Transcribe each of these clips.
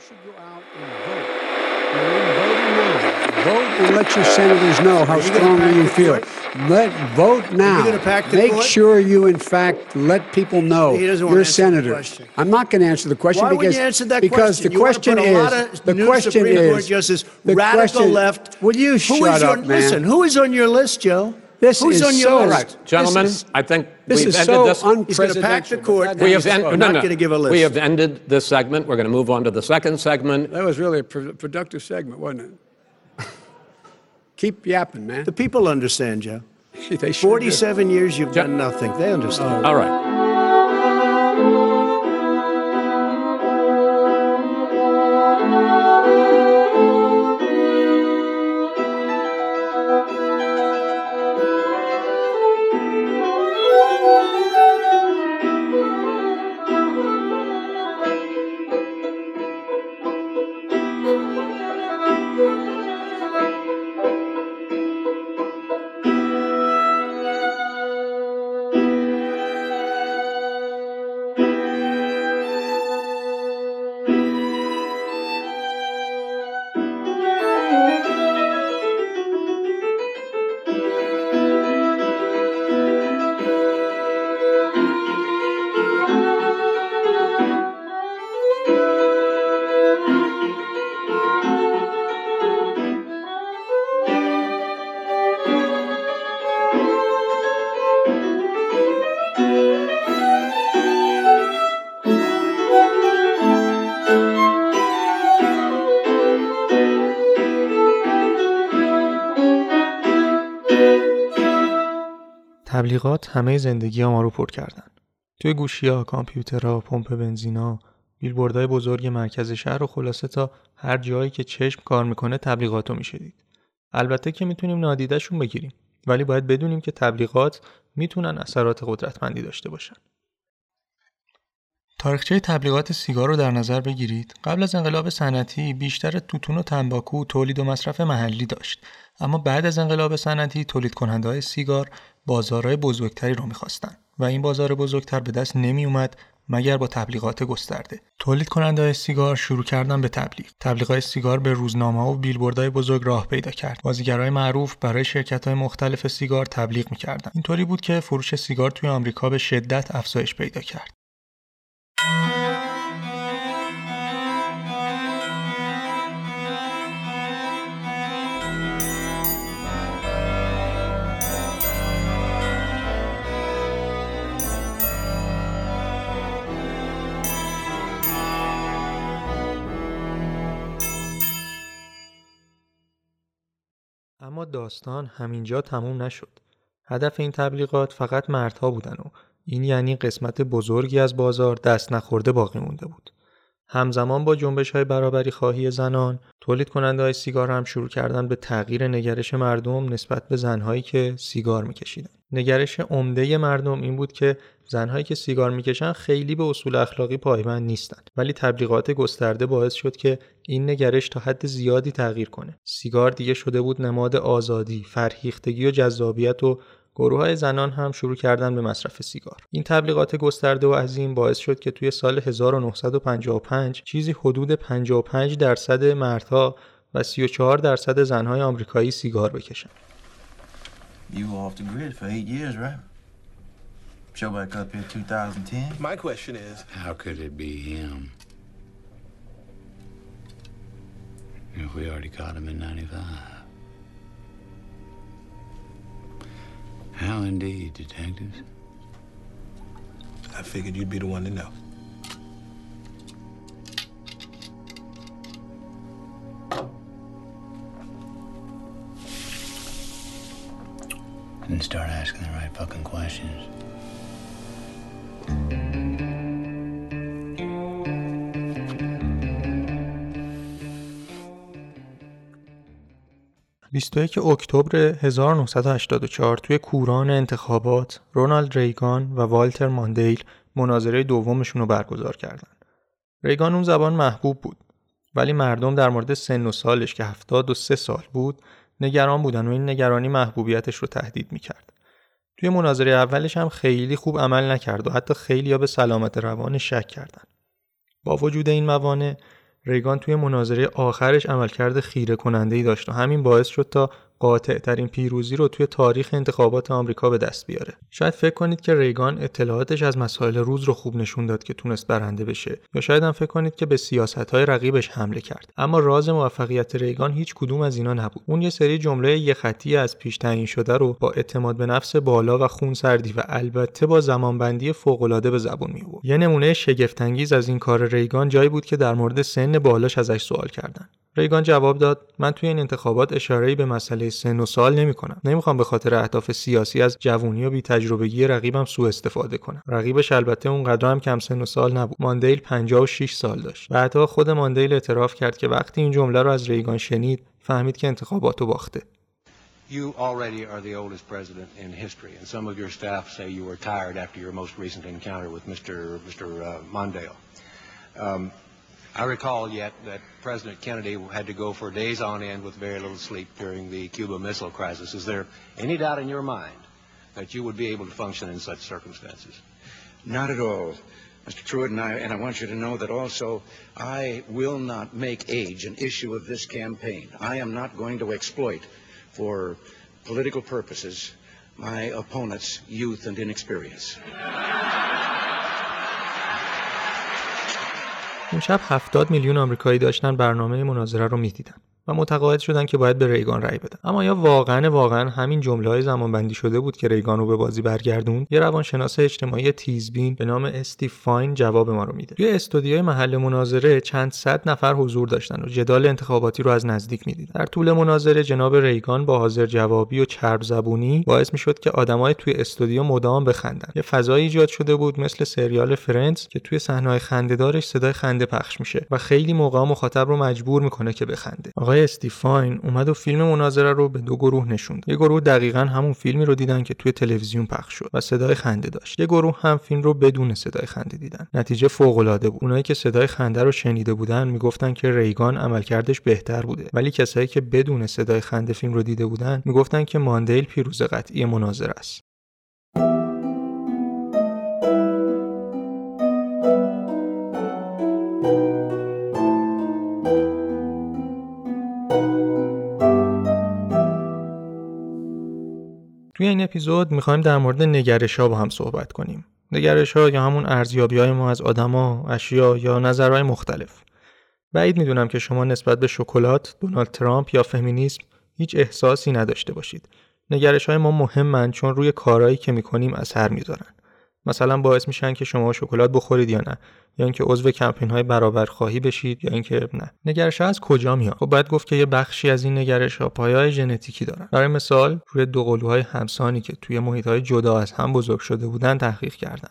should go out and vote. You're in voting now. Vote and let your uh, senators know how Are you gonna strongly you feel. court? Let vote now. gonna pack the Make sure you, in fact, let people know you're a senator. I'm not going to answer the question Why because you that because question? the You question is the question Supreme is Court justice, the radical question, left. Will you shut up, man? Listen, who is on your list, Joe? This Who's is on your so list? right. Gentlemen, This is- I think This we've is ended so this. He's gonna pack the court. We have en- fine. no, not no. gonna give a list. We have ended this segment. We're going to move on to the second segment. That was really a pro- productive segment, wasn't it? Keep yapping, man. The people understand, Joe. they sure do. 47 years you've Jo- done nothing. They understand. All right. تبلیغات همه زندگی ما رو پر کردن. توی گوشی‌ها، کامپیوترها، پمپ بنزینا، بیلبوردهای بزرگ مرکز شهر و خلاصه تا هر جایی که چشم کار می‌کنه تبلیغات رو می‌شدید. البته که می‌تونیم نادیدهشون بگیریم ولی باید بدونیم که تبلیغات می‌تونن اثرات قدرتمندی داشته باشن. تاریخچه تبلیغات سیگار رو در نظر بگیرید. قبل از انقلاب صنعتی بیشتر توتون و تنباکو تولید و مصرف محلی داشت. اما بعد از انقلاب صنعتی تولید کننده های سیگار بازارهای بزرگتری رو می‌خواستن و این بازار بزرگتر به دست نمی اومد مگر با تبلیغات گسترده. تولید کننده های سیگار شروع کردن به تبلیغ. تبلیغات سیگار به روزنامه و بیلبوردهای بزرگ راه پیدا کرد. بازیگرای معروف برای شرکت های مختلف سیگار تبلیغ می‌کردن. اینطوری بود که فروش سیگار توی آمریکا به شدت افزایش پیدا کرد. داستان همینجا تموم نشد. هدف این تبلیغات فقط مردها بودن و این یعنی قسمت بزرگی از بازار دست نخورده باقی مونده بود. همزمان با جنبش های برابری خواهی زنان، تولید کننده های سیگار هم شروع کردن به تغییر نگرش مردم نسبت به زنهایی که سیگار میکشیدن. نگرش عمده مردم این بود که زنهایی که سیگار می‌کشن خیلی به اصول اخلاقی پایبند نیستن ولی تبلیغات گسترده باعث شد که این نگرش تا حد زیادی تغییر کنه سیگار دیگه شده بود نماد آزادی فرهیختگی و جذابیت و گروه های زنان هم شروع کردن به مصرف سیگار این تبلیغات گسترده و عظیم باعث شد که توی سال 1955 چیزی حدود 55 درصد مردها و 34 درصد زنهای آمریکایی سیگار بکشن You were off the grid for eight years, right? Show back up here 2010. My question is How could it be him? If we already caught him in 95. How indeed, detectives? I figured you'd be the one to know. Didn't start asking the right fucking questions. 21 اکتبر 1984 توی کوران انتخابات رونالد ریگان و والتر ماندیل مناظره دومشون رو برگزار کردن. ریگان اون زبان محبوب بود ولی مردم در مورد سن و سالش که 73 سال بود نگران بودن و این نگرانی محبوبیتش رو تهدید می‌کرد. توی مناظره اولش هم خیلی خوب عمل نکرد و حتی خیلی ها به سلامت روان شک کردن. با وجود این موانع ریگان توی مناظره آخرش عملکرد خیره کننده ای داشت و همین باعث شد تا قاطع ترین پیروزی رو توی تاریخ انتخابات آمریکا به دست بیاره. شاید فکر کنید که ریگان اطلاعاتش از مسائل روز رو خوب نشون داد که تونست برنده بشه یا شاید هم فکر کنید که به سیاست های رقیبش حمله کرد. اما راز موفقیت ریگان هیچ کدوم از اینا نبود. اون یه سری جمله یه خطی از پیش تعیین شده رو با اعتماد به نفس بالا و خون سردی و البته با زمانبندی فوق العاده به زبون می یه نمونه شگفت از این کار ریگان جایی بود که در مورد سن بالاش ازش سوال کردن. ریگان جواب داد من توی این انتخابات اشاره‌ای به مسئله سن و سال نمی کنم نمی‌خوام به خاطر اهداف سیاسی از جوونی و بی تجربگی رقیبم سوء استفاده کنم رقیبش البته اونقدر هم کم سن و سال نبود ماندیل 56 سال داشت بعدها خود ماندیل اعتراف کرد که وقتی این جمله رو از ریگان شنید فهمید که انتخاباتو باخته You already are the oldest president in history, and some of your staff say you were tired after your most recent encounter with Mr. Mr. Uh, Mondale. Um, I recall yet that President Kennedy had to go for days on end with very little sleep during the Cuba Missile Crisis. Is there any doubt in your mind that you would be able to function in such circumstances? Not at all, Mr. Truitt, and I, and I want you to know that also I will not make age an issue of this campaign. I am not going to exploit for political purposes my opponent's youth and inexperience. اون شب 70 میلیون آمریکایی داشتن برنامه مناظره رو می‌دیدن. و متقاعد شدن که باید به ریگان رأی بدن. اما آیا واقعا واقعا همین جمله های زمانبندی شده بود که ریگان رو به بازی برگردوند یه روانشناس اجتماعی تیزبین به نام استیو فاین جواب ما رو میده. توی استودیوی محل مناظره چند صد نفر حضور داشتن و جدال انتخاباتی رو از نزدیک می‌دیدن. در طول مناظره جناب ریگان با حاضر جوابی و چرب زبونی باعث می‌شد که آدمای توی استودیو مدام بخندن. یه فضایی ایجاد شده بود مثل سریال فرندز که توی صحنه‌های خنده‌دارش صدای خنده پخش میشه و خیلی موقع مخاطب رو مجبور می‌کنه که بخنده. آقای استیو فاین اومد و فیلم مناظره رو به دو گروه نشوند. یه گروه دقیقا همون فیلمی رو دیدن که توی تلویزیون پخش شد و صدای خنده داشت. یه گروه هم فیلم رو بدون صدای خنده دیدن. نتیجه فوق العاده بود. اونایی که صدای خنده رو شنیده بودن می‌گفتن که ریگان عملکردش بهتر بوده. ولی کسایی که بدون صدای خنده فیلم رو دیده بودن می‌گفتن که ماندیل پیروز قطعی مناظره است. توی این اپیزود می‌خوایم در مورد نگرش ها با هم صحبت کنیم. نگرش ها یا همون ارزیابی های ما از آدما، اشیا یا نظرهای مختلف. بعید می‌دونم که شما نسبت به شکلات، دونالد ترامپ یا فمینیسم هیچ احساسی نداشته باشید. نگرش های ما مهمن چون روی کارهایی که می‌کنیم اثر می‌ذارن. مثلا باعث میشن که شما شکلات بخورید یا نه یا اینکه عضو کمپین های برابر خواهی بشید یا اینکه نه. نگرش ها از کجا میاد؟ خب باید گفت که یه بخشی از این نگرش ها پایه‌های ژنتیکی دارن. برای مثال روی دو قلوهای همسانی که توی محیط های جدا از هم بزرگ شده بودن تحقیق کردن.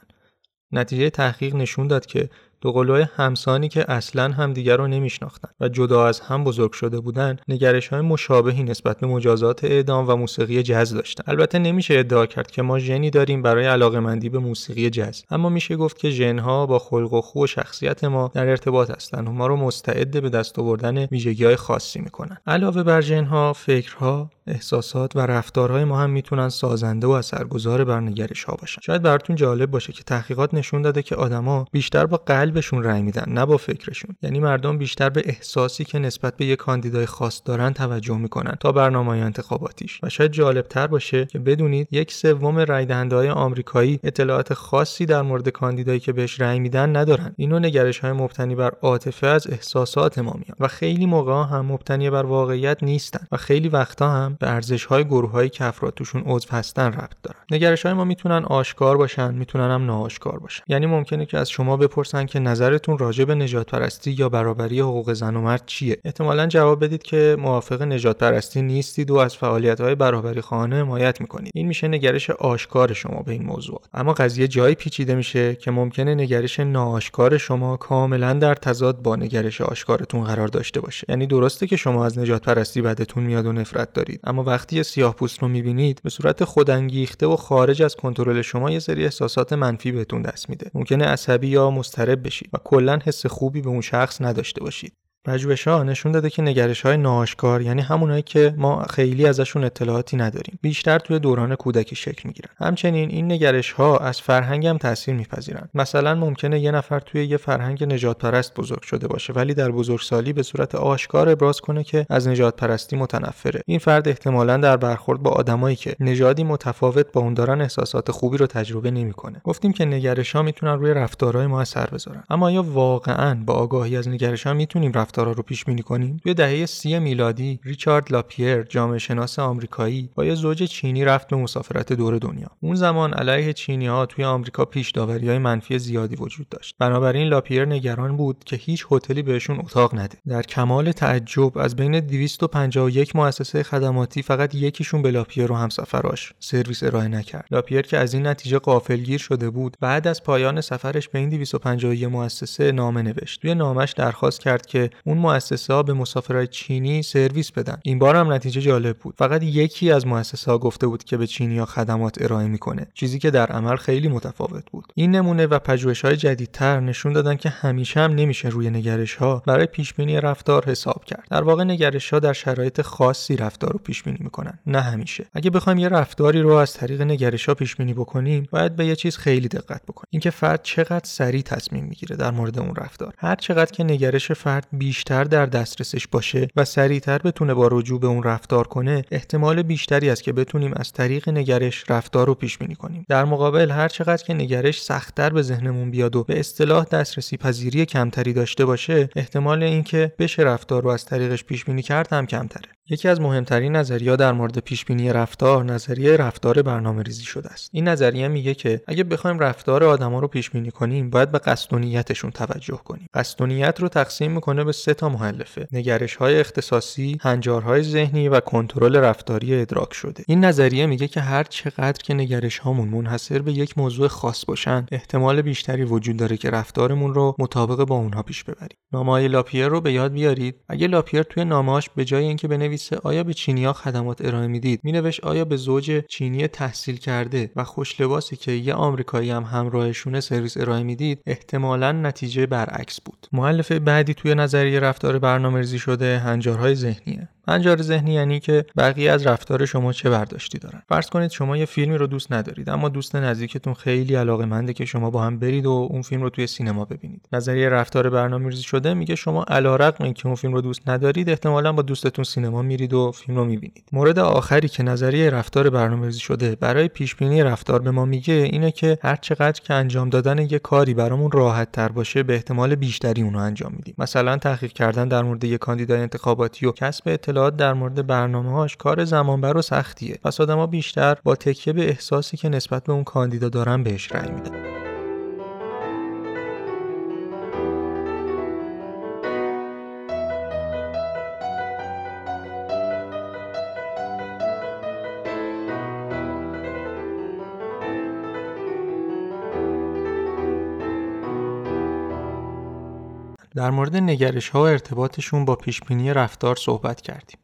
نتیجه تحقیق نشون داد که دو قلوهای همسانی که اصلا همدیگر رو نمیشناختن و جدا از هم بزرگ شده بودن نگرش های مشابهی نسبت به مجازات اعدام و موسیقی جز داشتن. البته نمیشه ادعا کرد که ما ژنی داریم برای علاقمندی به موسیقی جز اما میشه گفت که ژنها با خلق و خو و شخصیت ما در ارتباط هستند و ما رو مستعد به دست آوردن ویژگی های خاصی می‌کنن. علاوه بر ژنها فکرها احساسات و رفتارهای ما هم می‌تونن سازنده و اثرگذار بر نگرش ها باشن. شاید براتون جالب باشه که تحقیقات نشون داده که آدما بیشتر با قلبشون رأی میدن نه با فکرشون. یعنی مردم بیشتر به احساسی که نسبت به یک کاندیدای خاص دارن توجه می‌کنن تا برنامه انتخاباتیش. و شاید جالب تر باشه که بدونید یک سوم رأی دهنده های آمریکایی اطلاعات خاصی در مورد کاندیدایی که بهش رأی میدن ندارن. اینو نگرش های مبتنی بر عاطفه از احساسات ما میان. و خیلی موقع هم مبتنی بر واقعیت نیستن. و خیلی وقتا هم به ارزش های گروه های که افراد توشون عضو هستن ربط دارن. نگرش های ما می‌تونن آشکار باشن می‌تونن هم ناآشکار باشن. یعنی ممکنه که از شما بپرسن که نظرتون راجع به نجات پرستی یا برابری حقوق زن و مرد چیه؟ احتمالا جواب بدید که موافق نجات پرستی نیستید و از فعالیت های برابری خانه حمایت می‌کنید. این میشه نگرش آشکار شما به این موضوع اما قضیه جایی پیچیده میشه که ممکنه نگرش ناآشکار شما کاملا در تضاد با نگرش آشکارتون قرار داشته باشه. یعنی درسته که شما از نجات پرستی بدتون میاد و نفرت دارید اما وقتی سیاه پوست رو می‌بینید به صورت خودانگیخته و خارج از کنترل شما یه سری احساسات منفی بهتون دست میده. ممکنه عصبی یا مضطرب بشید و کلا حس خوبی به اون شخص نداشته باشید. پژوهش‌ها نشون داده که نگرش‌های ناآشکار یعنی همونایی که ما خیلی ازشون اطلاعاتی نداریم بیشتر توی دوران کودکی شکل می‌گیرن. همچنین این نگرش‌ها از فرهنگ هم تاثیر میپذیرن. مثلا ممکنه یه نفر توی یه فرهنگ نجات پرست بزرگ شده باشه ولی در بزرگسالی به صورت آشکار ابراز کنه که از نجات پرستی متنفره. این فرد احتمالا در برخورد با آدمایی که نژادی متفاوت با اون دارن احساسات خوبی رو تجربه نمی‌کنه. گفتیم که نگرش‌ها می‌تونن روی رفتارهای ما اثر بذارن. اما آیا واقعا با آگاهی از نگرش‌ها می‌تونیم رفتارها رو پیش بینی کنیم. توی دهه سی میلادی ریچارد لاپیر جامعه شناس آمریکایی با یه زوج چینی رفت به مسافرت دور دنیا. اون زمان علیه چینی ها توی آمریکا پیش های منفی زیادی وجود داشت. بنابراین لاپیر نگران بود که هیچ هتلی بهشون اتاق نده. در کمال تعجب از بین 251 مؤسسه خدماتی فقط یکیشون به لاپیر و همسفراش سرویس ارائه نکرد. لاپیر که از این نتیجه غافلگیر شده بود بعد از پایان سفرش به این 251 مؤسسه نامه نوشت. توی نامش درخواست کرد که اون مؤسسه ها به مسافرای چینی سرویس بدن. این بار هم نتیجه جالب بود. فقط یکی از مؤسسه ها گفته بود که به چینی ها خدمات ارائه می‌کنه چیزی که در عمل خیلی متفاوت بود. این نمونه و پژوهش های جدیدتر نشون دادن که همیشه هم نمیشه روی نگرش ها برای پیش بینی رفتار حساب کرد. در واقع نگرش ها در شرایط خاصی رفتار رو پیش بینی می‌کنن نه همیشه. اگه بخوایم یه رفتاری رو از طریق نگرش ها پیش بینی بکنیم باید به یه چیز خیلی دقت بکنیم. اینکه فرد چقدر سریع تصمیم می‌گیره در مورد اون رفتار. هر چقدر که نگرش فرد بیشتر در دسترسش باشه و سریعتر بتونه با رجوع به اون رفتار کنه احتمال بیشتری است که بتونیم از طریق نگرش رفتار رو پیش بینی کنیم. در مقابل هر چقدر که نگرش سختتر به ذهنمون بیاد و به اصطلاح دسترسی پذیری کمتری داشته باشه احتمال اینکه بشه رفتار رو از طریقش پیش بینی کرد هم کمتره. یکی از مهمترین نظریه در مورد پیش بینی رفتار نظریه رفتار برنامه ریزی شده است. این نظریه میگه که اگه بخوایم رفتار آدما رو پیش بینی کنیم باید به قصد و نیتشون توجه کنیم. قصد و نیت رو تقسیم می‌کنه به سه تا مؤلفه نگرش های اختصاصی هنجارهای ذهنی و کنترل رفتاری ادراک شده. این نظریه میگه که هر چقدر که نگرش هامون منحصر به یک موضوع خاص باشن احتمال بیشتری وجود داره که رفتارمون رو مطابق با اونها پیش ببریم. نامه لاپیر رو به یاد بیارید. اگه لاپیر توی نامه‌اش به جای اینکه بنویسه آیا به چینیا خدمات ارائه می‌دید؟ مینوشت آیا به زوج چینی تحصیل کرده و خوش لباسی که یه آمریکایی هم همراهشونه سرویس ارائه می‌دید احتمالا نتیجه برعکس بود؟ مؤلفه بعدی توی نظریه رفتار برنامه‌ریزی شده هنجارهای ذهنیه. هنجار ذهنی یعنی که بقیه از رفتار شما چه برداشتی دارن. فرض کنید شما یه فیلمی رو دوست ندارید اما دوست نزدیکتون خیلی علاقه که شما با هم برید و اون فیلم رو توی سینما ببینید. نظریه رفتار برنامه‌ریزی شده میگه شما علیرغم اینکه اون فیلم رو دوست ندارید احتمالا با دوستتون سینما میرید و فیلم رو می‌بینید. مورد آخری که نظریه رفتار برنامه‌ریزی شده برای پیش بینی رفتار به ما میگه اینه که هر چقدر که انجام دادن یه کاری برامون راحت تر باشه به احتمال بیشتری اونو انجام میدیم. مثلا تحقیق کردن در مورد یک کاندیدای انتخاباتی و کسب اطلاعات در مورد برنامه‌هاش کار زمانبر و سختیه. پس آدما بیشتر با تکیه به احساسی که نسبت به اون کاندیدا دارن بهش رأی میدن. در مورد نگرش ها و ارتباطشون با پیشبینی رفتار صحبت کردیم.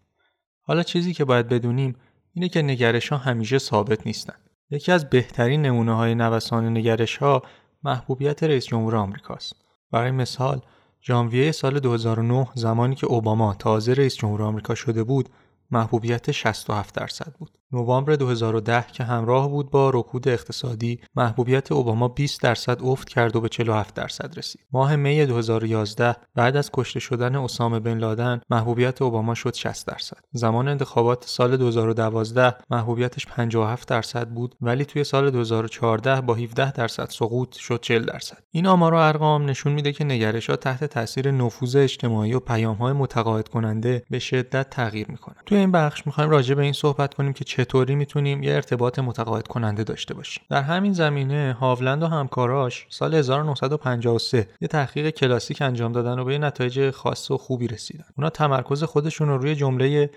حالا چیزی که باید بدونیم اینه که نگرش ها همیشه ثابت نیستن. یکی از بهترین نمونه های نوسان نگرش ها محبوبیت رئیس جمهور آمریکاست. برای مثال ژانویه سال 2009 زمانی که اوباما تازه رئیس جمهور آمریکا شده بود محبوبیت 67 درصد بود. نوامبر 2010 که همراه بود با رکود اقتصادی محبوبیت اوباما 20 درصد افت کرد و به 47 درصد رسید. ماه می 2011 بعد از کشته شدن اسامه بن لادن محبوبیت اوباما شد 60 درصد. زمان انتخابات سال 2012 محبوبیتش 57 درصد بود ولی توی سال 2014 با 17 درصد سقوط شد 40 درصد. این آمار و ارقام نشون میده که نگرشات تحت تاثیر نفوذ اجتماعی و پیام‌های متقاعد کننده به شدت تغییر می‌کنن. توی این بخش می‌خوایم راجع به این صحبت کنیم که چطوری می‌تونیم یه ارتباط متقاعد کننده داشته باشیم. در همین زمینه هاولند و همکاراش سال 1953 یه تحقیق کلاسیک انجام دادن و به نتایج خاص و خوبی رسیدن. اونا تمرکز خودشون رو روی جمله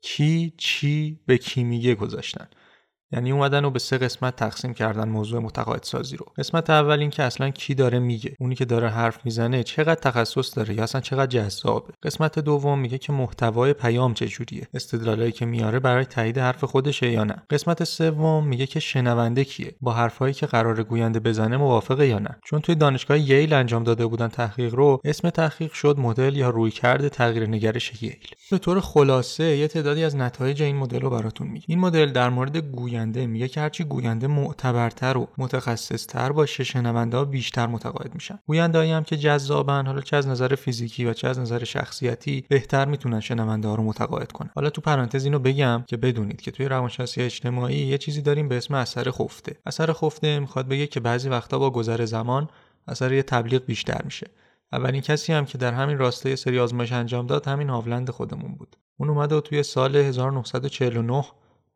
کی چی به کی میگه گذاشتن. یعنی اومدن و به سه قسمت تقسیم کردن موضوع متقاعد سازی رو. قسمت اول این که اصلا کی داره میگه؟ اونی که داره حرف می‌زنه چقدر تخصص داره یا اصلا چقدر جذابه؟ قسمت دوم میگه که محتوای پیام چجوریه؟ استدلالایی که میاره برای تایید حرف خودشه یا نه؟ قسمت سوم میگه که شنونده کیه؟ با حرفایی که قرار گوینده بزنه موافقه یا نه؟ چون توی دانشگاه ییل انجام داده بودن تحقیق رو اسم تحقیق شد مدل یا رویکرد تغییر نگرش ییل. به طور خلاصه یه تعدادی از نتایج این مدل رو براتون میگه این مدل در مورد گوینده میگه که هرچی گوینده معتبرتر و متخصصتر باشه شنونده ها بیشتر متقاعد میشن. گویندهایی هم که جذابن حالا چه از نظر فیزیکی و چه از نظر شخصیتی بهتر می‌تونن شنونده ها رو متقاعد کنن. حالا تو پرانتز اینو بگم که بدونید که توی روانشناسی اجتماعی یه چیزی داریم به اسم اثر خفته. اثر خفته می‌خواد بگه که بعضی وقتا با گذر زمان اثر یه تبلیغ بیشتر میشه. اولین کسی هم که در همین راسته سری آزمایش انجام داد همین هاولند خودمون بود. اون اومده و توی سال 1949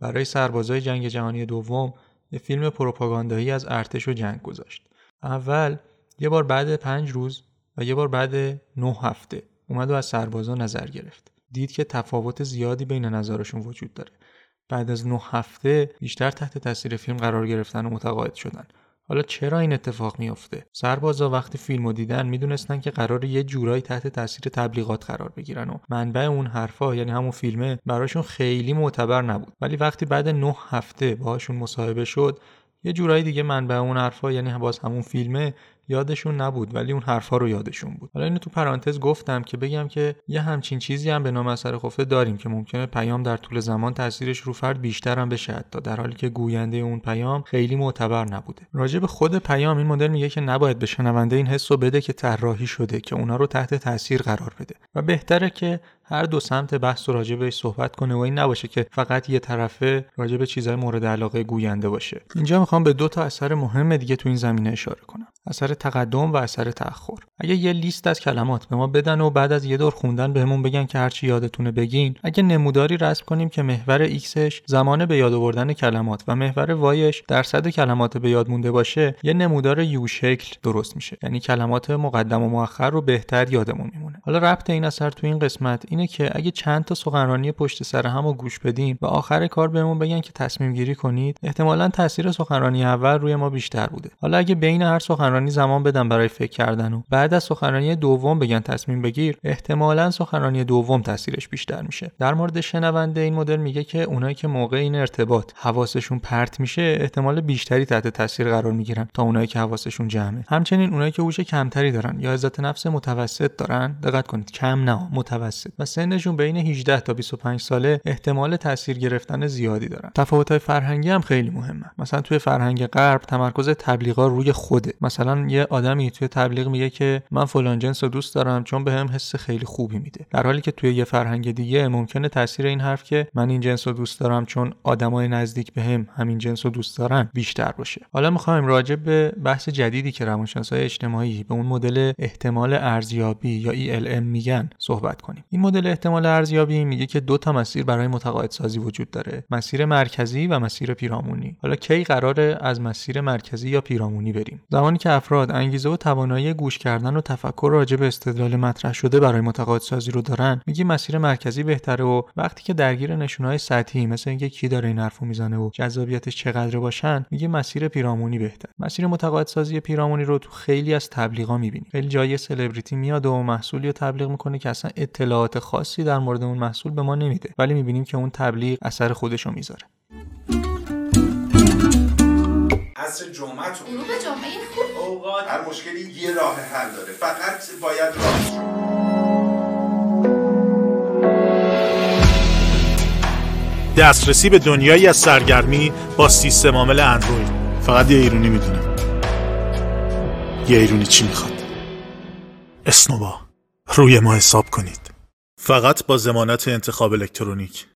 برای سربازای جنگ جهانی دوم یه فیلم پروپاگاندایی از ارتش و جنگ گذاشت. اول یه بار بعد پنج روز و یه بار بعد نه هفته اومد و از سربازا نظر گرفت. دید که تفاوت زیادی بین نظرشون وجود داره. بعد از نه هفته بیشتر تحت تاثیر فیلم قرار گرفتن و متقاعد شدن. حالا چرا این اتفاق میافته؟ سربازا وقتی فیلمو دیدن می‌دونستن که قرار یه جورایی تحت تاثیر تبلیغات قرار بگیرن و منبع اون حرفا یعنی همون فیلمه براشون خیلی معتبر نبود. ولی وقتی بعد نه هفته باهاشون مصاحبه شد یه جورایی دیگه منبع اون حرفا یعنی باز همون فیلمه یادشون نبود ولی اون حرفا رو یادشون بود. حالا اینو تو پرانتز گفتم که بگم که یه همچین چیزی هم به نام اثر خفته داریم که ممکنه پیام در طول زمان تاثیرش رو فرد بیشتر هم بشه حتی در حالی که گوینده اون پیام خیلی معتبر نبوده. راجع به خود پیام این مدل میگه که نباید به شنونده این حس رو بده که طراحی شده که اونا رو تحت تاثیر قرار بده. و بهتره که هر دو سمت بحث رو راجع بهش صحبت کنه و این نباشه که فقط یه طرفه راجع به چیزهای مورد علاقه گوینده باشه. اینجا می‌خوام به دو تا اثر مهم دیگه تو این زمینه اشاره کنم. اثر تقدم و اثر تأخر. اگه یه لیست از کلمات به ما بدن و بعد از یه دور خوندن بهمون بگن که هرچی یادتونه بگین اگه نموداری رسم کنیم که محور X ش زمان به یاد آوردن کلمات و محور Y ش درصد کلمات به یاد مونده باشه یه نمودار U شکل درست میشه. یعنی کلمات مقدم و مؤخر رو بهتر یادمون میمونه. حالا ربط این اثر تو این قسمت اینه که اگه چند تا سخنرانی پشت سر هم رو گوش بدیم و آخر کار بهمون بگن که تصمیم گیری کنید احتمالا تاثیر سخنرانی اول روی ما بیشتر بوده. حالا اگه بین هر سخنرانی زمان بدن برای فکر کردن و بعد از سخنرانی دوم بگن تصمیم بگیر احتمالا سخنرانی دوم تاثیرش بیشتر میشه. در مورد شنونده این مدل میگه که اونایی که موقع این ارتباط حواسشون پرت میشه احتمال بیشتری تحت تاثیر قرار می‌گیرن تا اونایی که حواسشون جمعه. همچنین اونایی که هوش کمتری دارن یا عزت نفس متوسط دارن دقت کنید کم نه متوسط. و سنشون بین 18 تا 25 ساله احتمال تاثیر گرفتن زیادی دارن. تفاوت‌های فرهنگی هم خیلی مهمه. مثلا توی فرهنگ غرب تمرکز تبلیغا روی خوده. مثلا یه آدمی توی تبلیغ میگه که من فلان جنس رو دوست دارم چون به هم حس خیلی خوبی میده. در حالی که توی یه فرهنگ دیگه ممکنه تاثیر این حرف که من این جنس رو دوست دارم چون آدمای نزدیک به هم همین جنس رو دوست دارن بیشتر باشه. حالا می‌خوایم راجع به بحث جدیدی که روانشناسای اجتماعی به اون مدل احتمال ارزیابی یا ELM میگن صحبت کنیم. این احتمال ارزیابی میگه که دو تا مسیر برای متقاعد سازی وجود داره مسیر مرکزی و مسیر پیرامونی. حالا کی قراره از مسیر مرکزی یا پیرامونی بریم؟ زمانی که افراد انگیزه و توانایی گوش کردن و تفکر راجع به استدلال مطرح شده برای متقاعد سازی رو دارن میگی مسیر مرکزی بهتره و وقتی که درگیر نشونهای سطحی مثل اینکه کی داره این حرفو می‌زنه و جذابیتش چقدر باشن میگه مسیر پیرامونی بهتر مسیر متقاعد سازی پیرامونی رو تو خیلی از تبلیغا می‌بینیم. خیلی جای سلبریتی میاد و محصولی رو تبلیغ می‌کنه که اصلا اطلاعات خاصی در مورد اون محصول به ما نمیده. ولی می‌بینیم که اون تبلیغ اثر خودشو می‌ذاره. عصر جمعتون غروب جمعه خوب. اوقات. هر مشکلی یه راه حل داره. فقط باید دسترسی به دنیایی از سرگرمی با سیستم عامل اندروید. فقط یه ایرونی می‌دونه یه ایرونی چی می‌خواد؟ اسنوبا. روی ما حساب کنید. فقط با زمانت انتخاب الکترونیک.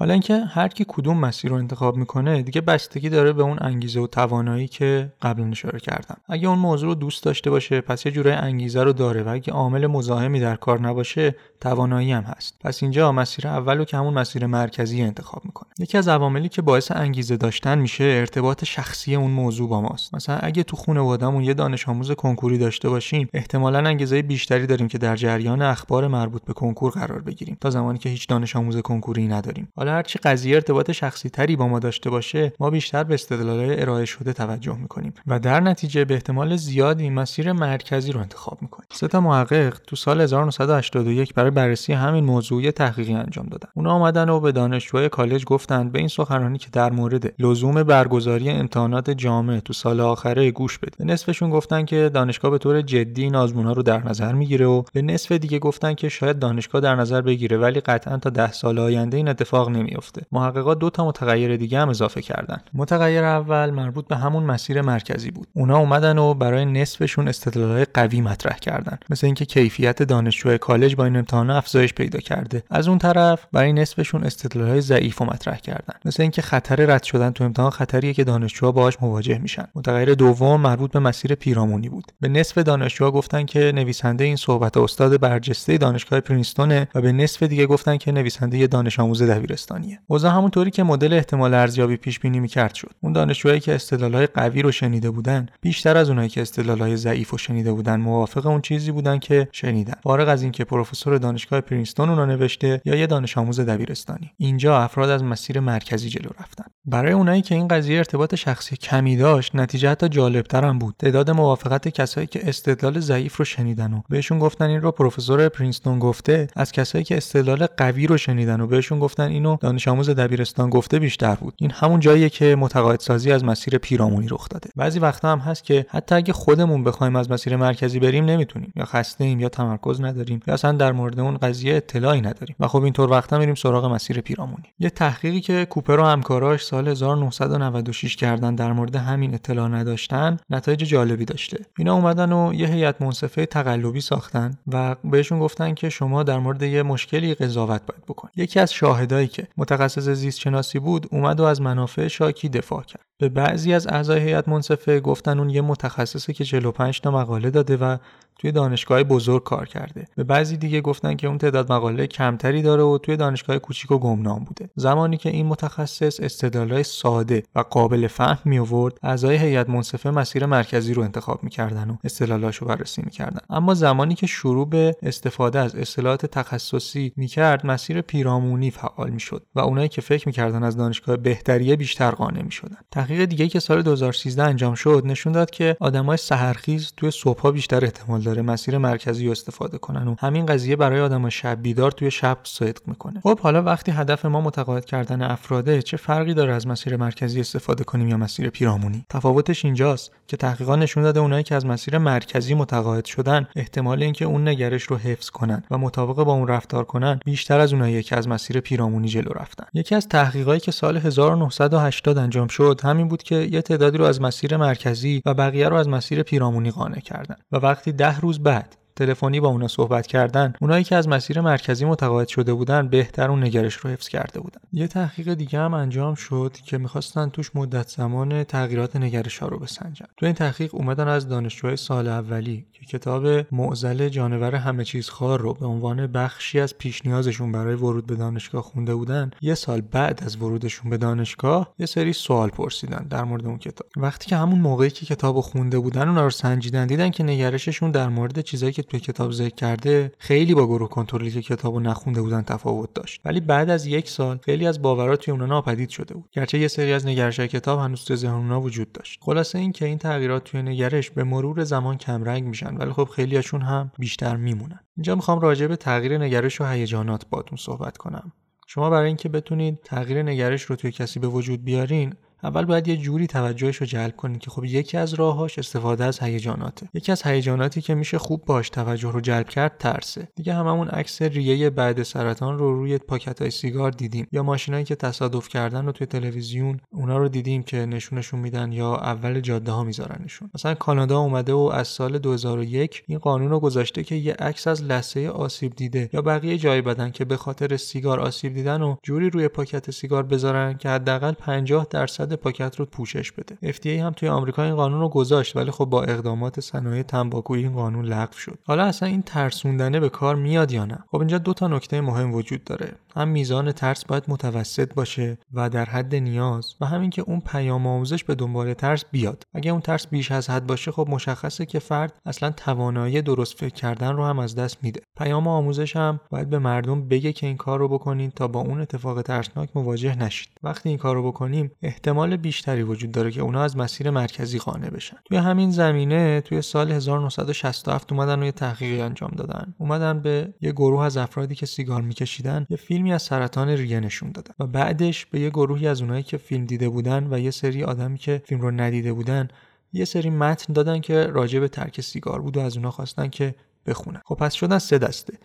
حالا اینکه هر کی کدوم مسیر رو انتخاب می‌کنه دیگه بستگی داره به اون انگیزه و توانایی که قبلا اشاره کردم اگه اون موضوع رو دوست داشته باشه پس یه جورای انگیزه رو داره و اگه عامل مزاحمی در کار نباشه توانایی هم هست. پس اینجا مسیر اول رو که همون مسیر مرکزی انتخاب می‌کنه. یکی از عواملی که باعث انگیزه داشتن میشه ارتباط شخصی اون موضوع با ماست. مثلا اگه تو خانوادهمون یه دانش آموز کنکوری داشته باشیم احتمالا انگیزه بیشتری داریم که در جریان اخبار مربوط به کنکور قرار بگیریم تا زمانی که هیچ دانش آموز کنکوری نداریم. حالا حالا هرچی قضیه ارتباط شخصی تری با ما داشته باشه ما بیشتر به استدلالهای ارائه شده توجه می‌کنیم و در نتیجه به احتمال زیادی مسیر مرکزی رو انتخاب می‌کنیم. سه تا محقق تو سال 1981 برای بررسی همین موضوع تحقیقی انجام دادن. اونا آمدن و به دانشجوهای کالج گفتند به این سخنرانی که در مورد لزوم برگزاری امتحانات جامعه تو سال آخره گوش بده. به نصفشون گفتن که دانشگاه به طور جدی این آزمونا رو در نظر می‌گیره و به نصف دیگه گفتن که شاید دانشگاه در نظر بگیره ولی قطعا تا ده سال آینده این اتفاق نمیافته محققا دو تا متغیر دیگه هم اضافه کردن. متغیر اول مربوط به همون مسیر مرکزی بود. اونا اومدن و برای نصفشون استدلالهای قوی مطرح کردن. مثل اینکه کیفیت دانشجوی کالج با این امتحان افزایش پیدا کرده. از اون طرف برای نصفشون استدلالهای ضعیف و مطرح کردن. مثل اینکه خطر رد شدن تو امتحان خطریه که دانشجوها باهاش مواجه میشن. متغیر دوم مربوط به مسیر پیرامونی بود. به نصف دانشجوها گفتن که نویسنده این صحبت استاد برجسته دانشگاه پرینستونه و به نصف دیگه گفتن که نویسنده دانش آموز دبیرستانیه. اوضاع همونطوری که مدل احتمال ارزیابی پیش بینی می‌کرد شد. اون دانشجوهایی که استدلالهای قوی رو شنیده بودن بیشتر از اونایی که استدلالهای ضعیف رو شنیده بودن موافق اون چیزی بودن که شنیدن. فارغ از اینکه پروفسور دانشگاه پرینستون اونو نوشته یا یه دانش آموز دبیرستانی. اینجا افراد از مسیر مرکزی جلو رفتن. برای اونایی که این قضیه ارتباط شخصی کمی داشت نتیجه حتی جالبتر هم بود. تعداد موافقت کسایی که استدلال ضعیف رو شنیدن و بهشون گفتن این رو پروفسور پرینستون گفته از کسایی که استدلال قوی رو شنیدن و بهشون گفتن اینو دانش آموز دبیرستان گفته بیشتر بود. این همون جاییه که متقاعد سازی از مسیر پیرامونی رخ داده. بعضی وقتا هم هست که حتی اگه خودمون بخوایم از مسیر مرکزی بریم نمی‌تونیم. یا خسته ایم یا تمرکز نداریم. یا اصلا در مورد اون قضیه اطلاعی نداریم. و خب اینطور وقتا میریم سراغ مسیر پیرامونی. یه تحقیقی که کوپر و همکاراش سال 1996 کردن در مورد همین اطلاع نداشتن نتایج جالبی داشته. اینا اومدن و یه هیئت منصفه تقلبی ساختن و بهشون گفتن که شما در مورد یه مشکلی قضاوت باید بکنید یکی از شاهدایی متخصص زیست شناسی بود اومد و از منافع شاکی دفاع کرد. به بعضی از اعضای هیئت منصفه گفتن اون یه متخصصی که 45 تا مقاله داده و توی دانشگاه بزرگ کار کرده. به بعضی دیگه گفتن که اون تعداد مقاله کمتری داره و توی دانشگاه کوچیک و گمنام بوده. زمانی که این متخصص استدلالای ساده و قابل فهم می آورد اعضای هیئت منصفه مسیر مرکزی رو انتخاب می‌کردن و استدلالاشو بررسی می‌کردن. اما زمانی که شروع به استفاده از اصطلاحات تخصصی می‌کرد مسیر پیرامونی فعال می‌شد و اونایی که فکر می‌کردن از دانشگاه بهتریه بیشتر قانع می‌شدن. تحقیق دیگه که سال 2013 انجام شد نشون داد که آدمای سحرخیز توی صبحها بیشتر احتمال داره مسیر مرکزی رو استفاده کنن و همین قضیه برای آدم شب بیدار توی شب صدق می‌کنه. خب حالا وقتی هدف ما متقاعد کردن افراده چه فرقی داره از مسیر مرکزی استفاده کنیم یا مسیر پیرامونی؟ تفاوتش اینجاست که تحقیقات نشون داده اونایی که از مسیر مرکزی متقاعد شدن احتمال اینکه اون نگرش رو حفظ کنن و مطابق با اون رفتار کنن بیشتر از اونایی که از مسیر پیرامونی جلو رفتن. یکی از تحقیقاتی که سال 1980 انجام شد همین بود که یه تعدادی رو از مسیر مرکزی و بقیه رو از مسیر پیرامونی قانع کردن. و وقتی روز بعد. تلفنی با اونا صحبت کردن اونایی که از مسیر مرکزی متقاعد شده بودن بهتر اون نگرش رو حفظ کرده بودن. یه تحقیق دیگه هم انجام شد که می‌خواستن توش مدت زمان تغییرات نگرش ها رو بسنجن. تو این تحقیق اومدن از دانشجوهای سال اولی که کتاب معزل جانور همه چیز خار رو به عنوان بخشی از پیش نیازشون برای ورود به دانشگاه خونده بودن یه سال بعد از ورودشون به دانشگاه یه سری سوال پرسیدن در مورد اون کتاب. وقتی که همون موقعی که کتاب خونده بودن اونا رو سنجیدن دیدن که نگرششون در مورد چیزایی که توی کتاب ذکر کرده خیلی با گروه کنترلی که کتابو نخونده بودن تفاوت داشت. ولی بعد از یک سال خیلی از باورات توی اونا ناپدید شده بود. گرچه یه سری از نگرش کتاب هنوز تو ذهن اونا وجود داشت. خلاصه این که این تغییرات توی نگرش به مرور زمان کم رنگ میشن ولی خب خیلیاشون هم بیشتر میمونن. اینجا می‌خوام راجع به تغییر نگرش و هیجانات باتون صحبت کنم. شما برای اینکه بتونید تغییر نگرش رو توی کسی به وجود بیارین اول باید یه جوری توجهش رو جلب کنید که خب یکی از راهاش استفاده از هیجاناته. یکی از هیجاناتی که میشه خوب باش توجه رو جلب کرد ترسه. دیگه هممون عکس ریه بعد سرطان رو روی پاکت های سیگار دیدیم. یا ماشینایی که تصادف کردن رو توی تلویزیون اونا رو دیدیم که نشونشون میدن یا اول جاده ها میذارنشون. مثلا کانادا اومده و از سال 2001 این قانون رو گذاشته که یه عکس از لثه آسیب دیده یا بقیه جای بدن که به خاطر سیگار آسیب دیدن و جوری روی پاکت سیگار بذارن که حداقل 50 درصد درصد پاکت رو پوشش بده. FDA هم توی آمریکا این قانون رو گذاشت ولی خب با اقدامات صنایع تنباکویی این قانون لغو شد. حالا اصلا این ترسوندنه به کار میاد یا نه؟ خب اینجا دو تا نکته مهم وجود داره. هم میزان ترس باید متوسط باشه و در حد نیاز و همین که اون پیام آموزش به دنبال ترس بیاد. اگه اون ترس بیش از حد باشه خب مشخصه که فرد اصلا توانایی درست فکر کردن رو هم از دست میده. پیام آموزش هم باید به مردم بگه که این کار رو بکنین تا با اون اتفاق ترسناک مواجه نشید. وقتی این کار رو بکنیم احتمال بیشتری وجود داره که اونا از مسیر مرکزی قانع بشن. توی همین زمینه توی سال 1967 اومدن و یه تحقیقی انجام دادن. اومدن به یه گروه از افرادی که سیگار میکشیدن یه فیلمی از سرطان ریه نشون دادن و بعدش به یه گروهی از اونایی که فیلم دیده بودن و یه سری آدمی که فیلم رو ندیده بودن یه سری متن دادن که راجع به ترک سیگار بود و از اونا خواستن که بخونن. خب پس شدن سه دسته.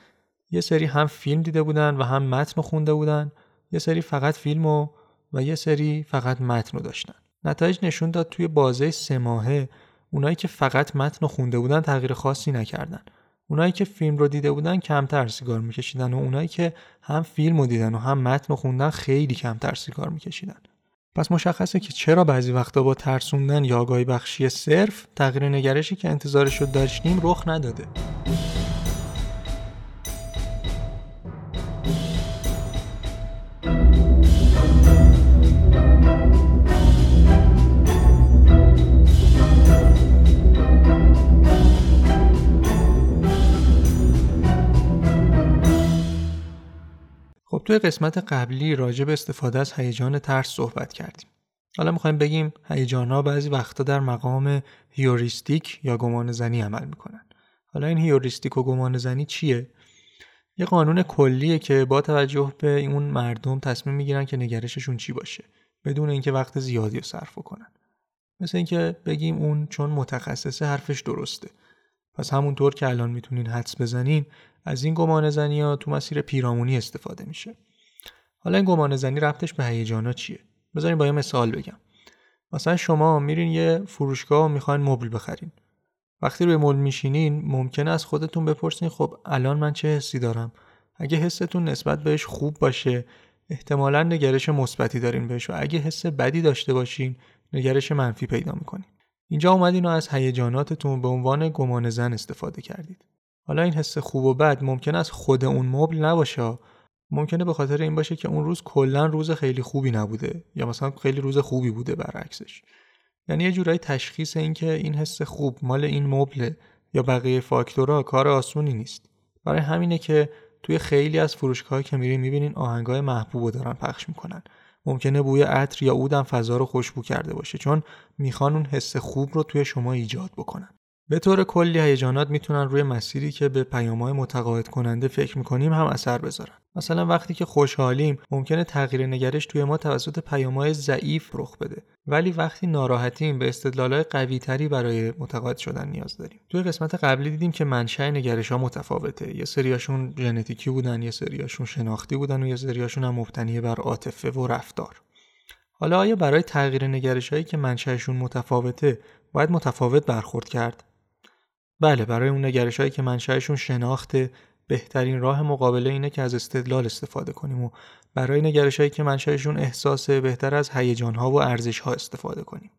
یه سری هم فیلم دیده بودن و هم متن خونده بودن. یه سری فقط فیلم و, و یه سری فقط متن رو داشتن. نتایج نشون داد توی بازه سه ماهه اونایی که فقط متن خونده بودن تغییر خاصی نکردن. اونایی که فیلم رو دیده بودن کمتر سیگار میکشیدن و اونایی که هم فیلم رو دیدن و هم متن رو خوندن خیلی کمتر سیگار میکشیدن. پس مشخصه که چرا بعضی وقتا با ترسوندن یا آگاهی بخشی صرف تغییر نگرشی که انتظارش رو داشتیم رخ نداده. توی قسمت قبلی راجع به استفاده از هیجان ترس صحبت کردیم. حالا می‌خوایم بگیم هیجان ها بعضی وقتا در مقام هیوریستیک یا گمان زنی عمل می‌کنن. حالا این هیوریستیک و گمان زنی چیه؟ یه قانون کلیه که با توجه به اون مردم تصمیم می‌گیرن که نگرششون چی باشه بدون اینکه وقت زیادی رو صرف کنن. مثل اینکه بگیم اون چون متخصصه حرفش درسته. پس همونطور که الان می‌تونین حدس بزنین از این گمان زنی ها تو مسیر پیرامونی استفاده میشه. حالا این گمان زنی ربطش به هیجانا چیه؟ بذارین با یه مثال بگم. مثلا شما میرین یه فروشگاه و می‌خواین مبل بخرین. وقتی روی مبل میشینین ممکنه از خودتون بپرسین خب الان من چه حسی دارم؟ اگه حستون نسبت بهش خوب باشه احتمالا نگرش مثبتی دارین بهش و اگه حس بدی داشته باشین نگرش منفی پیدا می‌کنین. اینجا اومدین و از هیجاناتتون به عنوان گمان زن استفاده کردید. حالا این حس خوب و بد ممکن از خود اون مبل نباشه. ممکنه به خاطر این باشه که اون روز کلا روز خیلی خوبی نبوده یا مثلا خیلی روز خوبی بوده برعکسش. یعنی یه جورایی تشخیص این که این حس خوب مال این مبل یا بقیه فاکتورها کار آسونی نیست. برای همینه که توی خیلی از فروشگاه که میرین می‌بینین آهنگای محبوب دارن پخش می‌کنن. ممکنه بوی عطر یا اودم فضا رو خوشبو کرده باشه چون می‌خوان اون حس خوب رو توی شما ایجاد بکنن. به طور کلی هیجانات می‌تونن روی مسیری که به پیامهای متقاعد کننده فکر می‌کنیم هم اثر بذارن. مثلا وقتی که خوشحالیم ممکنه تغییر نگرش توی ما توسط پیامهای ضعیف رخ بده. ولی وقتی ناراحتیم به استدلالهای قوی تری برای متقاعد شدن نیاز داریم. توی قسمت قبلی دیدیم که منشأ نگرش ها متفاوته. یه سریاشون ژنتیکی بودن یه سریاشون شناختی بودن و یه سریاشون هم مبتنی بر عاطفه و رفتار. حالا آیا برای تغییر نگرش هایی که منشأشون متفاوته باید متفاوت برخورد کرد؟ بله برای اون نگرش هایی که منشأشون شناخته بهترین راه مقابله اینه که از استدلال استفاده کنیم و برای نگرش هایی که منشأشون احساسه بهتر از هیجان ها و ارزش ها استفاده کنیم.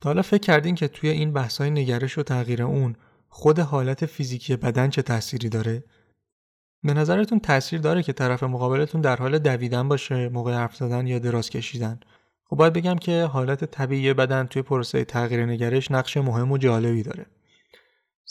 تا حالا فکر کردین که توی این بحث های نگرش و تغییر اون خود حالت فیزیکی بدن چه تأثیری داره؟ به نظرتون تاثیر داره که طرف مقابلتون در حال دویدن باشه موقع حرف زدن یا دراز کشیدن؟ خب باید بگم که حالت طبیعی بدن توی پروسه تغییر نگرش نقش مهم و جالبی داره.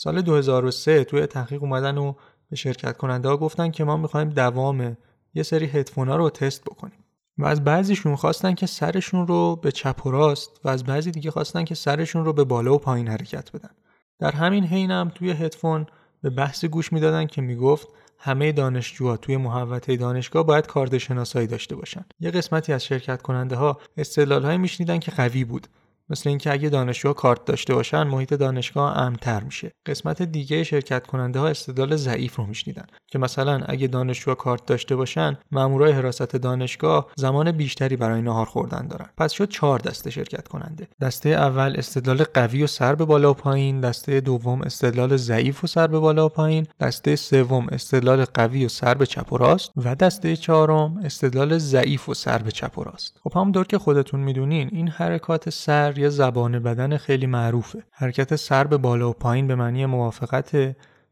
سال 2003 توی تحقیق اومدن و به شرکت کننده ها گفتن که ما می‌خوایم دوام یه سری هدفون ها رو تست بکنیم. و از بعضیشون خواستن که سرشون رو به چپ و راست و از بعضی دیگه خواستن که سرشون رو به بالا و پایین حرکت بدن. در همین حین هم توی هدفون به بحث گوش می‌دادن که می‌گفت همه دانشجوها توی محوطه دانشگاه باید کارد شناسایی داشته باشن. یه قسمتی از شرکت کننده ها استدلال های میشنیدن که قوی بود. مثل اینکه اگه دانشجوها کارت داشته باشن محیط دانشگاه امن‌تر میشه. قسمت دیگه شرکت کننده ها استدلال ضعیف رو میشنیدن که مثلا اگه دانشجوها کارت داشته باشن مامورای حراست دانشگاه زمان بیشتری برای نهار خوردن دارن. پس شد چهار دسته شرکت کننده دسته اول استدلال قوی و سر به بالا و پایین. دسته دوم استدلال ضعیف و سر به بالا و پایین. دسته سوم استدلال قوی و سر به چپ و راست. و دسته چهارم استدلال ضعیف و سر به چپ و راست. خب همونطور که خودتون می‌دونین این حرکات سر یه زبان بدن خیلی معروفه. حرکت سر به بالا و پایین به معنی موافقت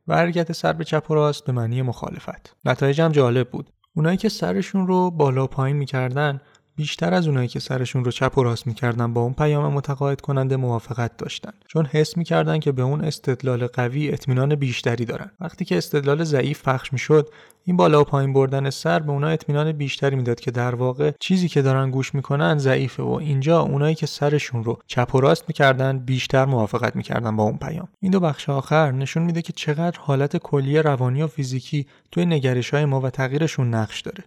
و حرکت سر به چپ و راست به معنی مخالفت. نتایج هم جالب بود. اونایی که سرشون رو بالا و پایین می‌کردن بیشتر از اونایی که سرشون رو چپ و راست می‌کردن با اون پیام متقاعد کننده موافقت داشتن. چون حس می‌کردن که به اون استدلال قوی اطمینان بیشتری دارن. وقتی که استدلال ضعیف پخش می‌شد این بالا و پایین بردن سر به اونا اطمینان بیشتری می‌داد که در واقع چیزی که دارن گوش می‌کنن ضعیفه و اینجا اونایی که سرشون رو چپ و راست می‌کردن بیشتر موافقت می‌کردن با اون پیام. این دو بخش آخر نشون میده که چقدر حالت کلی روانی و فیزیکی توی نگرش های ما و تغییرشون نقش داره.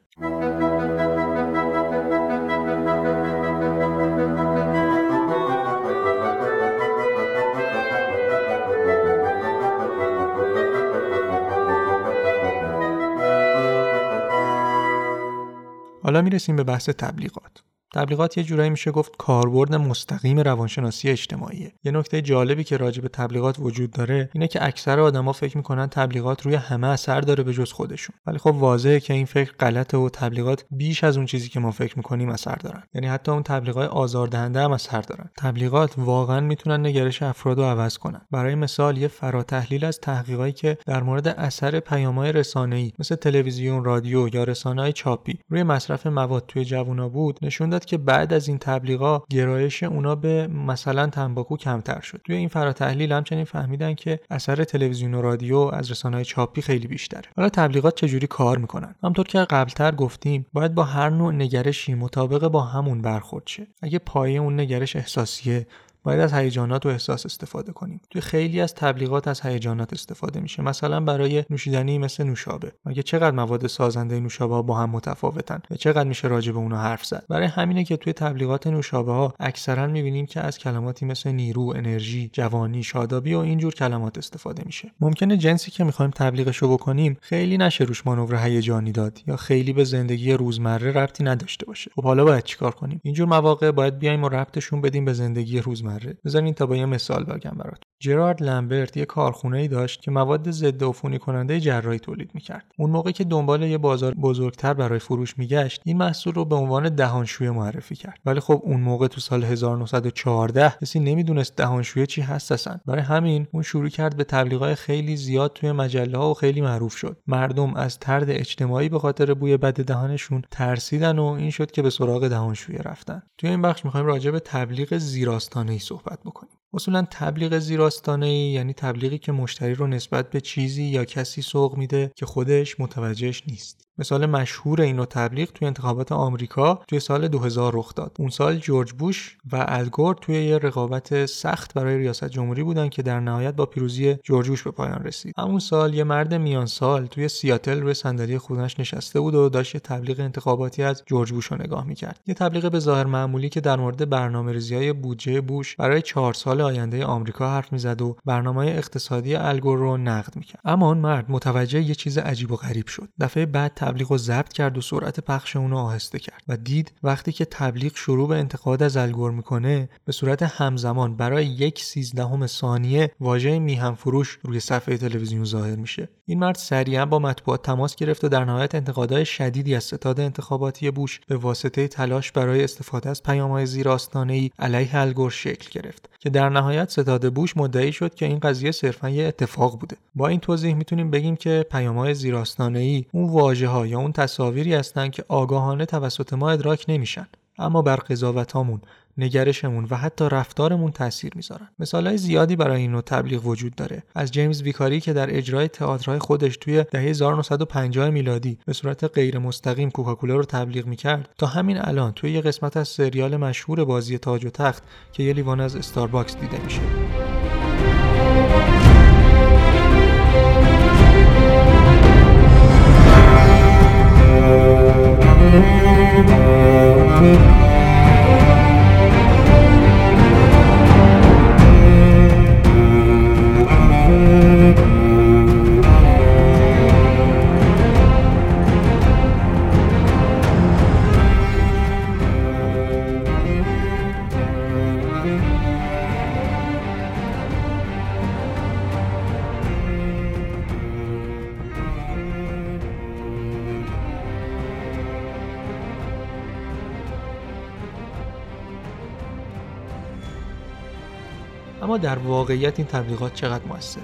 حالا می‌رسیم به بحث تبلیغات. تبلیغات یه جورایی میشه گفت کاربرد مستقیم روانشناسی اجتماعیه. یه نکته جالبی که راجع به تبلیغات وجود داره اینه که اکثر آدما فکر می‌کنن تبلیغات روی همه اثر داره به جز خودشون. ولی خب واضحه که این فکر غلطه و تبلیغات بیش از اون چیزی که ما فکر می‌کنیم اثر دارن. یعنی حتی اون تبلیغات آزاردهنده هم اثر دارن. تبلیغات واقعا می‌تونن نگرش افراد رو عوض کنن. برای مثال یه فراتحلیل از تحقیقاتی که در مورد اثر پیام‌های رسانه‌ای مثل تلویزیون رادیو یا رسانه‌های چاپی روی مصرف مواد توی جوونا بود نشون که بعد از این تبلیغا گرایش اونا به مثلا تنباکو کمتر شد. توی این فراتحلیل همچنین فهمیدن که اثر تلویزیون و رادیو از رسانه‌های چاپی خیلی بیشتره. حالا تبلیغات چجوری کار می‌کنن؟ همطور که قبلتر گفتیم باید با هر نوع نگرشی مطابق با همون برخورد شه. اگه پایه اون نگرش احساسیه باید از هیجانات و احساس استفاده کنیم. توی خیلی از تبلیغات از هیجانات استفاده میشه. مثلا برای نوشیدنی مثل نوشابه. مگه چقدر مواد سازنده نوشابه ها با هم متفاوتن؟ و چقدر میشه راجع به اونها حرف زد؟ برای همینه که توی تبلیغات نوشابه ها اکثرا می‌بینیم که از کلماتی مثل نیرو انرژی جوانی شادابی و اینجور کلمات استفاده میشه. ممکنه جنسی که می‌خوایم تبلیغشو بکنیم خیلی نشه روش مانور هیجانی داد یا خیلی به زندگی روزمره ربطی نداشته باشه. خب حالا باید چیکار کنیم؟ اینجور مواقع باید بیایم و ربطشون بدیم به زندگی روزمره. روزمره بذارین تا با یه مثال بگم برات جرارد لمبرت یه کارخونه ای داشت که مواد ضد عفونی کننده جراحی تولید می‌کرد. اون موقع که دنبال یه بازار بزرگتر برای فروش میگشت این محصول رو به عنوان دهانشویه معرفی کرد. ولی خب اون موقع تو سال 1914 کسی نمی‌دونست دهانشویه چی هست اصلا برای همین اون شروع کرد به تبلیغات خیلی زیاد توی مجله ها و خیلی معروف شد. مردم از ترد اجتماعی به خاطر بوی بد دهانشون ترسیدن و این شد که به سراغ دهانشویه رفتن. توی این بخش می‌خوایم راجع به تبلیغ زیراستانه صحبت بکنیم. اصولا تبلیغ زیراستانه یعنی تبلیغی که مشتری رو نسبت به چیزی یا کسی سوق میده که خودش متوجهش نیست. مثال مشهور این تبلیغ توی انتخابات آمریکا توی سال 2000 رخ داد. اون سال جورج بوش و الگور توی یه رقابت سخت برای ریاست جمهوری بودن که در نهایت با پیروزی جورج بوش به پایان رسید. همون سال یه مرد میان سال توی سیاتل روی صندلی خودش نشسته بود و داشت یه تبلیغ انتخاباتی از جورج بوش رو نگاه می‌کرد. یه تبلیغ به ظاهر معمولی که در مورد برنامه‌ریزی‌های بودجه بوش برای چهار سال آینده آمریکا حرف می‌زد و برنامه اقتصادی الگور رو نقد می‌کرد. اما اون مرد متوجه یه چیز عجیب و غریب شد. دفعه بعد تبلیغ رو ضبط کرد و سرعت پخش اون رو آهسته کرد و دید وقتی که تبلیغ شروع به انتقاد از الگور می‌کنه به صورت همزمان برای یک سیزدهم ثانیه واژه میهم فروش روی صفحه تلویزیون ظاهر میشه. این مرد سریعا با مطبوعات تماس گرفت و در نهایت انتقادهای شدیدی از ستاد انتخاباتی بوش به واسطه تلاش برای استفاده از پیامهای زیراستانهای علیه الگور شکل گرفت که در نهایت ستاد بوش مدعی شد که این قضیه صرفا یه اتفاق بوده. با این توضیح می‌تونیم بگیم که پیامهای زیراستانهای اون واژه ها یا اون تصاویری هستند که آگاهانه توسط ما ادراک نمیشن اما بر قضاوتامون نگرشمون و حتی رفتارمون تاثیر می‌ذارن. مثالهای زیادی برای این نوع تبلیغ وجود داره. از جیمز ویکاری که در اجرای تئاترهای خودش توی دهه 1950 میلادی به صورت غیر مستقیم کوکاکولا رو تبلیغ می‌کرد تا همین الان توی یه قسمت از سریال مشهور بازی تاج و تخت که یه لیوان از استارباکس دیده میشه. اما در واقعیت این تبلیغات چقدر موثره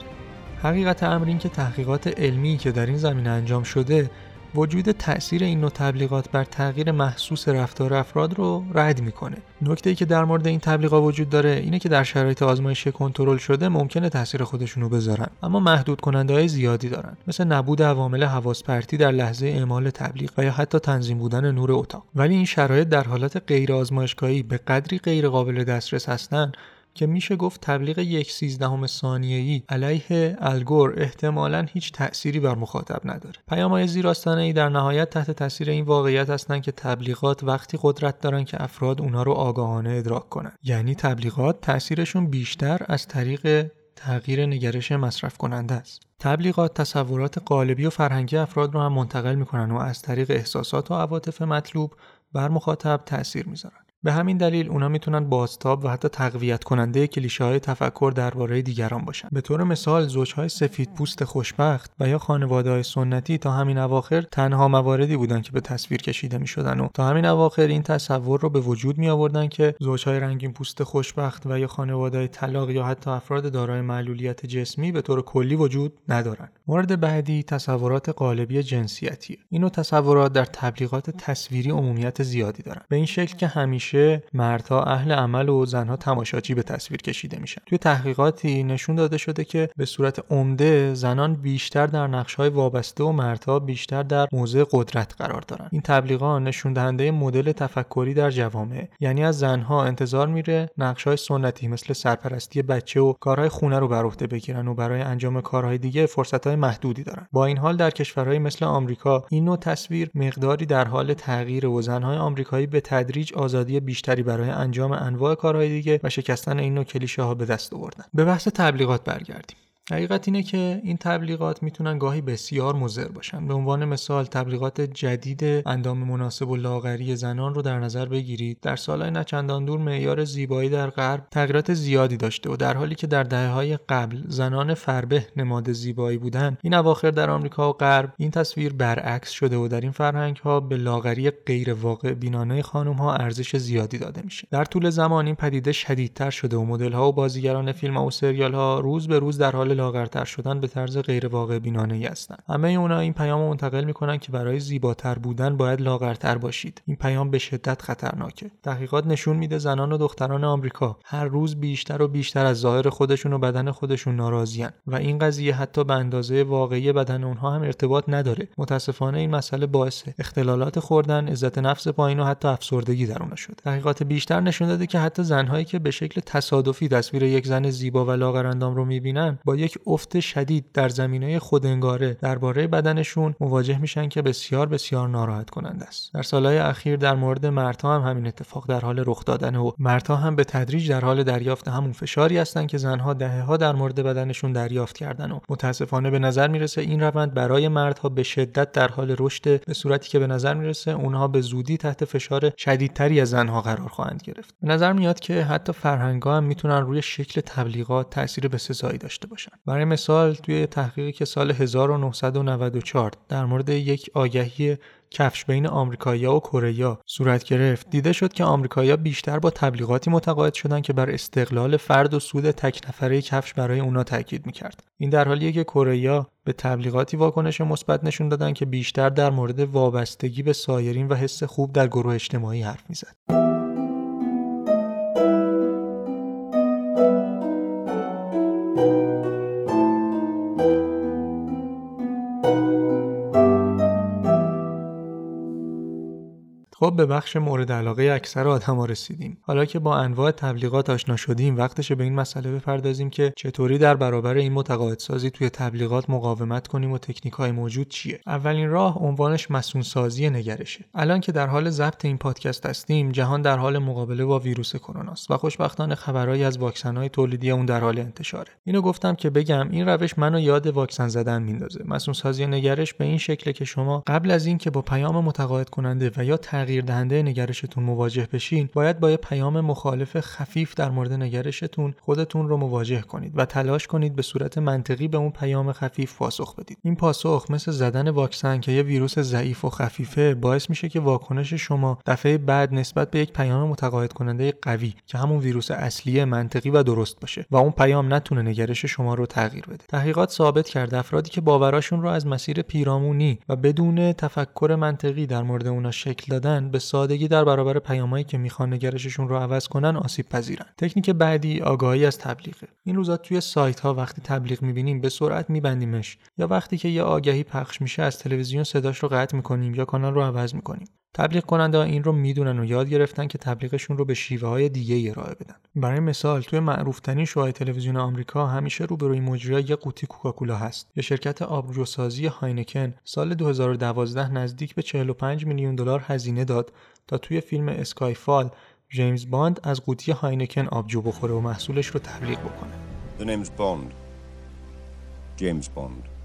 حقیقت امر این که تحقیقات علمی که در این زمینه انجام شده وجود تأثیر این نوع تبلیغات بر تغییر محسوس رفتار افراد رو رد می‌کنه. نکته ای که در مورد این تبلیغات وجود داره اینه که در شرایط آزمایش کنترل شده ممکنه تاثیر خودشون رو بذارن اما محدود کننده های زیادی دارن مثل نبود عوامل حواس پرتی در لحظه اعمال تبلیغ و یا حتی تنظیم بودن نور اتاق ولی این شرایط در حالت غیر آزمایشگاهی به قدری غیر قابل دسترس هستن که میشه گفت تبلیغ یک سیزدهم ثانیه‌ای علیه الگور احتمالا هیچ تأثیری بر مخاطب نداره. پیام‌های زیراستانه ای در نهایت تحت تاثیر این واقعیت هستند که تبلیغات وقتی قدرت دارن که افراد اونها رو آگاهانه ادراک کنن. یعنی تبلیغات تاثیرشون بیشتر از طریق تغییر نگرش مصرف کننده است. تبلیغات تصورات قالبی و فرهنگی افراد رو هم منتقل می‌کنن و از طریق احساسات و عواطف مطلوب بر مخاطب تاثیر می‌ذارن. به همین دلیل اونا می‌تونن بازتاب و حتی تقویت کننده کلیشه های تفکر درباره دیگران باشن. به طور مثال زوجهای سفید پوست خوشبخت و یا خانواده های سنتی تا همین اواخر تنها مواردی بودن که به تصویر کشیده می‌شدن و تا همین اواخر این تصور رو به وجود می آوردن که زوجهای رنگین پوست خوشبخت و یا خانواده های طلاق یا حتی افراد دارای معلولیت جسمی به طور کلی وجود ندارن. مورد بعدی تصورات قالبی جنسیتی اینو تصورات در تبلیغات تصویری عمومیت زیادی دارن. به این شکل که همیشه مردها اهل عمل و زنها تماشاچی به تصویر کشیده میشن. توی تحقیقاتی نشون داده شده که به صورت عمده زنان بیشتر در نقشهای وابسته و مردها بیشتر در موضع قدرت قرار دارن. این تبلیغات نشون دهنده مدل تفکری در جوامع یعنی از زنها انتظار میره نقشهای سنتی مثل سرپرستی بچه و کارهای خونه رو بر عهده بگیرن و برای انجام کارهای دیگه فرصتهای محدودی دارن. با این حال در کشورهای مثل آمریکا این نوع تصویر مقداری در حال تغییر و زنهای آمریکایی به تدریج آزادی بیشتری برای انجام انواع کارهای دیگه و شکستن این نوع کلیشه ها به دست آوردن. به بحث تبلیغات برگردیم. حقیقت اینه که این تبلیغات می‌تونن گاهی بسیار مضر باشن. به عنوان مثال تبلیغات جدید اندام مناسب و لاغری زنان رو در نظر بگیرید. در سالهای نچندان دور معیار زیبایی در غرب تغییرات زیادی داشته و در حالی که در دهه های قبل زنان فربه نماد زیبایی بودن این اواخر در آمریکا و غرب این تصویر برعکس شده و در این فرهنگ ها به لاغری غیر واقع بینانه خانم ها ارزش زیادی داده میشه. در طول زمان این پدیده شدیدتر شده و مدل ها و بازیگران فیلم ها و سریال ها روز به روز در حال لاغرتر شدن به طرز غیر واقع بینانه ای هستند. همه اونا این پیام منتقل می‌کنن که برای زیباتر بودن باید لاغرتر باشید. این پیام به شدت خطرناکه. تحقیقات نشون میده زنان و دختران آمریکا هر روز بیشتر و بیشتر از ظاهر خودشون و بدن خودشون ناراضیان و این قضیه حتی به اندازه واقعی بدن اونها هم ارتباط نداره. متاسفانه این مسئله باعث اختلالات خوردن عزت نفس پایین و حتی افسردگی در اونها شده تحقیقات بیشتر نشون داده که حتی زنهایی که به شکل تصادفی تصویر یک زن زیبا و لاغرندام رو می‌بینن با یک افت شدید در زمینه خودانگاره درباره بدنشون مواجه میشن که بسیار بسیار ناراحت کننده است. در سالهای اخیر در مورد مردها هم همین اتفاق در حال رخ دادن و مردها هم به تدریج در حال دریافت همون فشاری هستن که زنها دهه ها در مورد بدنشون دریافت کردن و متاسفانه به نظر می‌رسه این روند برای مردها به شدت در حال رشد به صورتی که به نظر می‌رسه اونها به زودی تحت فشار شدیدتری از زنها قرار خواهند گرفت. به نظر میاد که حتی فرهنگا هم می‌تونن روی شکل تبلیغات تاثیر بسزایی داشته باشن. برای مثال توی تحقیقی که سال 1994 در مورد یک آگهی کفش بین آمریکایی‌ها و کره صورت گرفت دیده شد که آمریکایی‌ها بیشتر با تبلیغاتی متقاعد شدن که بر استقلال فرد و سود تک نفره کفش برای اونا تاکید می‌کرد. این در حالیه که کره به تبلیغاتی واکنش مثبت نشون دادن که بیشتر در مورد وابستگی به سایرین و حس خوب در گروه اجتماعی حرف می‌زد. خب به بخش مورد علاقه اکثر آدما رسیدیم. حالا که با انواع تبلیغات آشنا شدیم وقتشه به این مسئله بپردازیم که چطوری در برابر این متقاعدسازی توی تبلیغات مقاومت کنیم و تکنیک های موجود چیه. اولین راه عنوانش مسون سازی نگرشه. الان که در حال ضبط این پادکست هستیم جهان در حال مقابله با ویروس کرونا است و خوشبختانه خبرهایی از واکسن های تولیدی اون در حال انتشاره. اینو گفتم که بگم این روش منو یاد واکسن زدن میندازه. مسون سازی نگرش به این شکله که شما قبل از اینکه با پیام متقاعد کننده و یا تغییر دهنده نگرشتون مواجه بشین باید با یه پیام مخالف خفیف در مورد نگرشتون خودتون رو مواجه کنید و تلاش کنید به صورت منطقی به اون پیام خفیف پاسخ بدید. این پاسخ مثل زدن واکسن که یه ویروس ضعیف و خفیفه باعث میشه که واکنش شما دفعه بعد نسبت به یک پیام متقاعد کننده قوی که همون ویروس اصلی منطقی و درست باشه و اون پیام نتونه نگرش شما رو تغییر بده. تحقیقات ثابت کرده افرادی که باوراشون رو از مسیر پیرامونی و بدون تفکر منطقی در مورد اونا شکل دادن به سادگی در برابر پیامایی که می‌خوان نگرششون رو عوض کنن آسیب پذیرن. تکنیک بعدی آگاهی از تبلیغه. این روزا توی سایت ها وقتی تبلیغ می‌بینیم به سرعت میبندیمش. یا وقتی که یه آگهی پخش میشه از تلویزیون صداش رو قطع می‌کنیم یا کانال رو عوض می‌کنیم. تبلیغ کننده ها این رو می‌دونن و یاد گرفتن که تبلیغشون رو به شیوه های دیگه ارائه بدن برای مثال توی معروفترین شوهای تلویزیون آمریکا همیشه روبروی مجری یه قوطی کوکاکولا هست یه شرکت آبجوسازی هاینکن سال 2012 نزدیک به 45 میلیون دلار هزینه داد تا توی فیلم اسکای فال جیمز باند از قوطی هاینکن آبجو بخوره و محصولش رو تبلیغ بکنه The name's Bond. James Bond.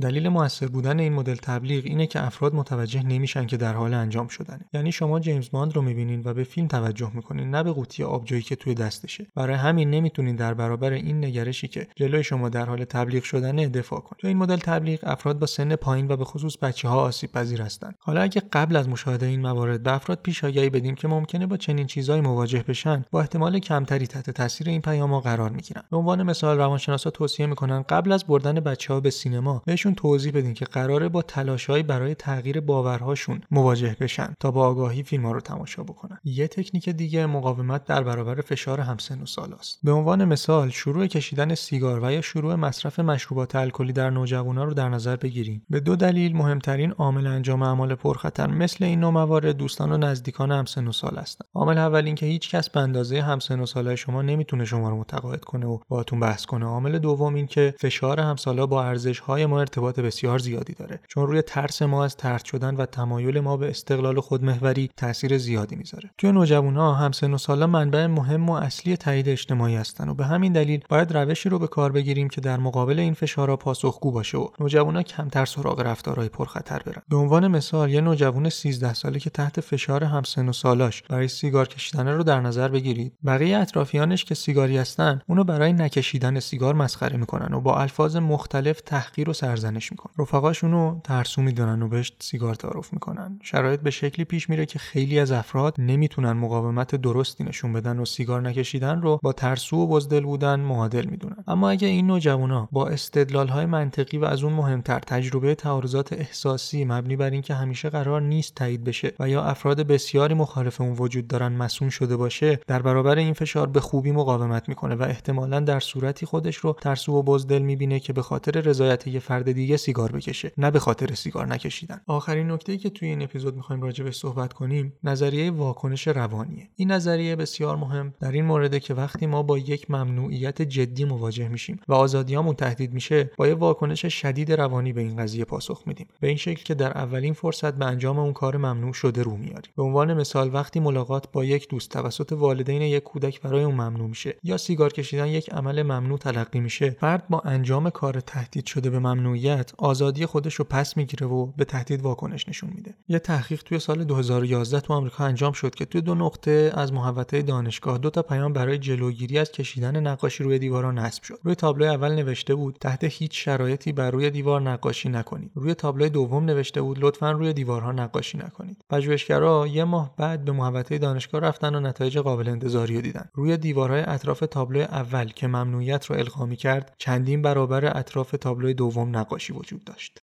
دلیل موثر بودن این مدل تبلیغ اینه که افراد متوجه نمیشن که در حال انجام شدنه. یعنی شما جیمز باند رو می‌بینین و به فیلم توجه می‌کنین نه به قوطی آبجویی که توی دستشه. برای همین نمی‌تونین در برابر این نگرشی که جلوی شما در حال تبلیغ شدنه دفاع کنید تو این مدل تبلیغ افراد با سن پایین و به خصوص بچه ها آسیب پذیر هستند حالا اگه قبل از مشاهده این موارد به افراد پیش بدیم که ممکنه با چنین چیزهایی مواجه بشن با احتمال کمتری تحت تاثیر این پیام‌ها قرار می‌گیرن. به عنوان مثال روانشناسا توصیه می‌کنن قبل از بردن بچه ها به سینما توضیح بدین که قراره با تلاشهایی برای تغییر باورهاشون مواجه بشن تا با آگاهی فیلم ها رو تماشا بکنن. یه تکنیک دیگه مقاومت در برابر فشار همسن و سال است به عنوان مثال شروع کشیدن سیگار و یا شروع مصرف مشروبات الکلی در نوجوانا رو در نظر بگیریم. به دو دلیل مهمترین عامل انجام اعمال پرخطر مثل این نوع موارد دوستان و نزدیکان همسن و سال هستن. عامل اول اینکه هیچ کس به اندازه همسن و سالهای شما نمی‌تونه شما رو متقاعد کنه و باهاتون بحث کنه. عامل دوم اینکه فشار همسالا با ارزش های ما ارتباط بسیار زیادی داره. چون روی ترس ما از ترد شدن و تمایل ما به استقلال خودمحوری تاثیر زیادی می‌ذاره. توی نوجوانا همسن و سالا منبع مهم و اصلی تایید اجتماعی هستن و به همین دلیل باید روشی رو به کار بگیریم که در مقابل این فشارها پاسخگو باشه و نوجوانا کمتر سراغ رفتارهای پرخطر برن. به عنوان مثال یه نوجوان 13 ساله که تحت فشار همسن و سالاش برای سیگار کشیدن رو در نظر بگیرید. بقیه اطرافیانش که سیگاری هستن اونو برای نکشیدن سیگار مسخره می‌کنن و با الفاظ مختلف تحقیر و سرزنش می‌کنن رفقاشون رو ترسو می‌دونن و بهش سیگار تعارف می‌کنن. شرایط به شکلی پیش میره که خیلی از افراد نمی‌تونن مقاومت درستی نشون بدن و سیگار نکشیدن رو با ترسو و بزدل بودن معادل می‌دونن. اما اگه این نوجوانا با استدلال های منطقی و از اون مهمتر تجربه تعارضات احساسی مبنی بر اینکه همیشه قرار نیست تایید بشه و یا افراد بسیاری مخالف اون وجود دارن مسون شده باشه در برابر این فشار به خوبی مقاومت می‌کنه و احتمالا در صورتی خودش رو ترسو و بزدل می‌بینه که به خاطر رضایت یه فرد دیگه سیگار بکشه نه به خاطر سیگار نکشیدن. آخرین نکته که توی این اپیزود می‌خوایم راجع صحبت کنیم نظریه واکنش روانیه. این نظریه بسیار مهم در این مورد که وقتی ما با یک ممنوعیت جدی مواجه میشیم و آزادیامون تهدید میشه با یه واکنش شدید روانی به این قضیه پاسخ میدیم. به این شکل که در اولین فرصت به انجام اون کار ممنوع شده رو میاریم. به عنوان مثال وقتی ملاقات با یک دوست توسط والدین یک کودک برای اون ممنوع میشه یا سیگار کشیدن یک عمل ممنوع تلقی میشه فرد با انجام کار تهدید شده به ممنوعیت آزادی خودش رو پس می‌گیره و به تهدید واکنش نشون میده. یه تحقیق توی سال 2011 تو آمریکا انجام شد که توی دو نقطه از محوطه دانشگاه دو تا پیام برای جلوگیری از کشیدن نقاشی روی دیوارا نصب شد. روی تابلو اول نوشته بود تحت هیچ شرایطی بر روی دیوار نقاشی نکنید. روی تابلو دوم نوشته بود لطفا روی دیوارها نقاشی نکنید. پژوهشگرا یه ماه بعد به محوطه دانشگاه رفتن و نتایج قابل انتظاری رو دیدن. روی دیوارهای اطراف تابلو اول که ممنوعیت رو القا کرد چندین برابر اطراف تابلو دوم نقاشی وجود داشت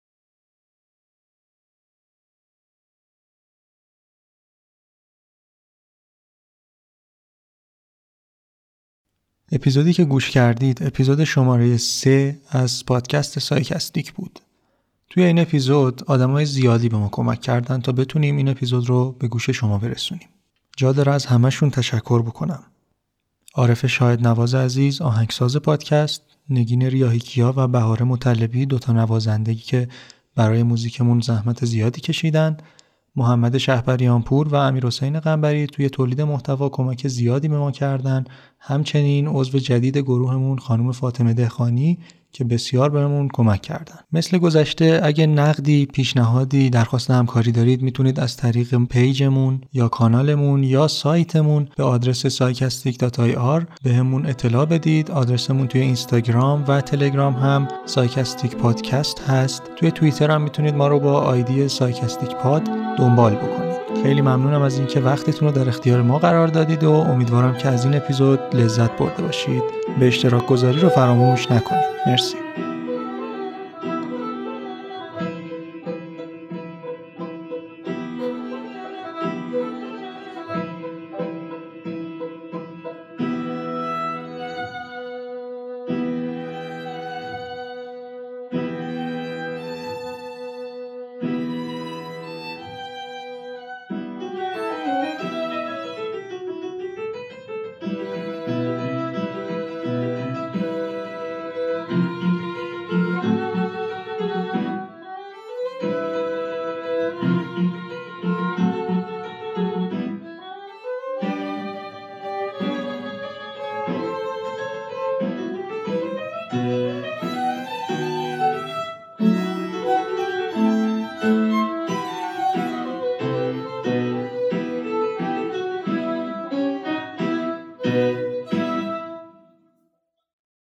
اپیزودی که گوش کردید اپیزود شماره 3 از پادکست سایکستیک بود. توی این اپیزود آدمای زیادی به ما کمک کردن تا بتونیم این اپیزود رو به گوش شما برسونیم. جا داره از همشون تشکر بکنم. عارف شاهد نواز عزیز آهنگساز پادکست، نگین ریاحی‌کیا و بهار مطلبی دوتا نوازندگی که برای موزیکمون زحمت زیادی کشیدن. محمد شهبریانپور و امیر حسین قنبری توی تولید محتوا کمک زیادی به ما کردن. همچنین عضو جدید گروهمون خانم فاطمه دهخانی که بسیار بهمون کمک کردن. مثل گذشته اگه نقدی پیشنهادی درخواست همکاری دارید می‌تونید از طریق page مون یا کانالمون یا سایتمون به آدرس سایکستیک.ir بهمون اطلاع بدید. آدرسمون توی اینستاگرام و تلگرام هم سایکستیک پادکست هست. توی توییتر هم می‌تونید ما رو با ID سایکستیک پاد دنبال بکنید خیلی ممنونم از اینکه وقتتون رو در اختیار ما قرار دادید و امیدوارم که از این اپیزود لذت برده باشید. به اشتراک گذاری رو فراموش نکنید. مرسی.